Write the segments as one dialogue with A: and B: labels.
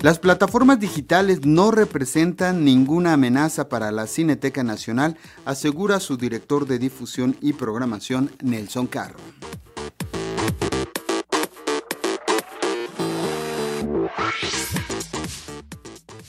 A: Las plataformas digitales no representan ninguna amenaza para la Cineteca Nacional, asegura su director de difusión y programación, Nelson Carro.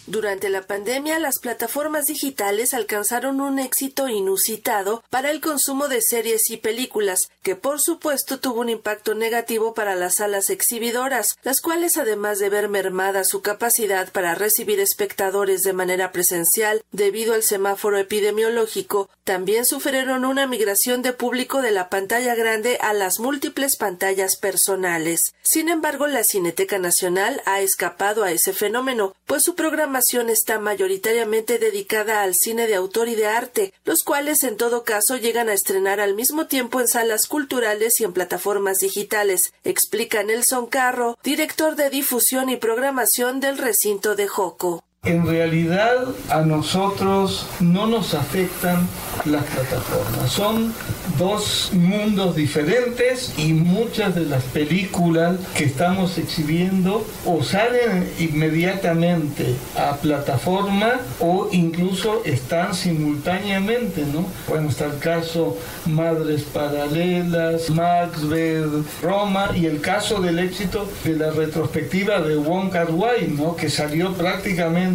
B: Durante la pandemia, las plataformas digitales alcanzaron un éxito inusitado para el consumo de series y películas, que por supuesto tuvo un impacto negativo para las salas exhibidoras, las cuales además de ver mermada su capacidad para recibir espectadores de manera presencial debido al semáforo epidemiológico, también sufrieron una migración de público de la pantalla grande a las múltiples pantallas personales. Sin embargo, la Cineteca Nacional ha escapado a ese fenómeno, pues su programa está mayoritariamente dedicada al cine de autor y de arte, los cuales en todo caso llegan a estrenar al mismo tiempo en salas culturales y en plataformas digitales, explica Nelson Carro, director de difusión y programación del recinto de Joco.
C: En realidad a nosotros no nos afectan las plataformas. Son dos mundos diferentes y muchas de las películas que estamos exhibiendo o salen inmediatamente a plataforma o incluso están simultáneamente, ¿no? Bueno, está el caso Madres Paralelas, Maxwell, Roma y el caso del éxito de la retrospectiva de Wong Kar ¿no? Que salió prácticamente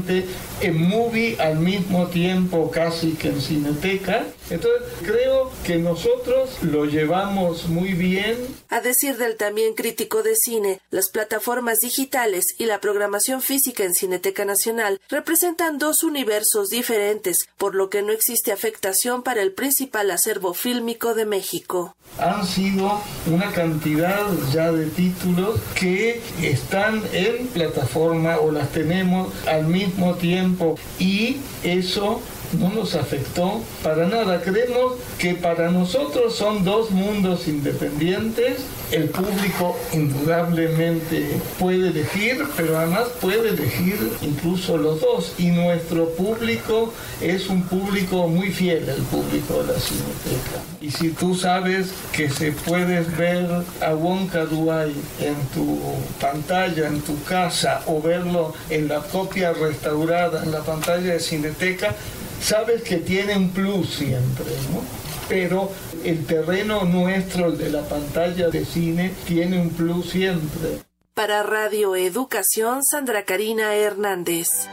C: en movie al mismo tiempo casi que en cineteca. Entonces creo que nosotros lo llevamos muy bien.
B: A decir del también crítico de cine, las plataformas digitales y la programación física en Cineteca Nacional representan dos universos diferentes, por lo que no existe afectación para el principal acervo fílmico de México.
C: Han sido una cantidad ya de títulos que están en plataforma o las tenemos al mismo mismo tiempo. Y eso no nos afectó para nada. Creemos que para nosotros son dos mundos independientes. El público indudablemente puede elegir, pero además puede elegir incluso los dos. Y nuestro público es un público muy fiel, el público de la Cineteca. Y si tú sabes que se puedes ver a Wonka Duai en tu pantalla, en tu casa, o verlo en la copia restaurada en la pantalla de Cineteca, sabes que tiene un plus siempre, ¿no? Pero el terreno nuestro, el de la pantalla de cine, tiene un plus siempre.
B: Para Radio Educación, Sandra Karina Hernández.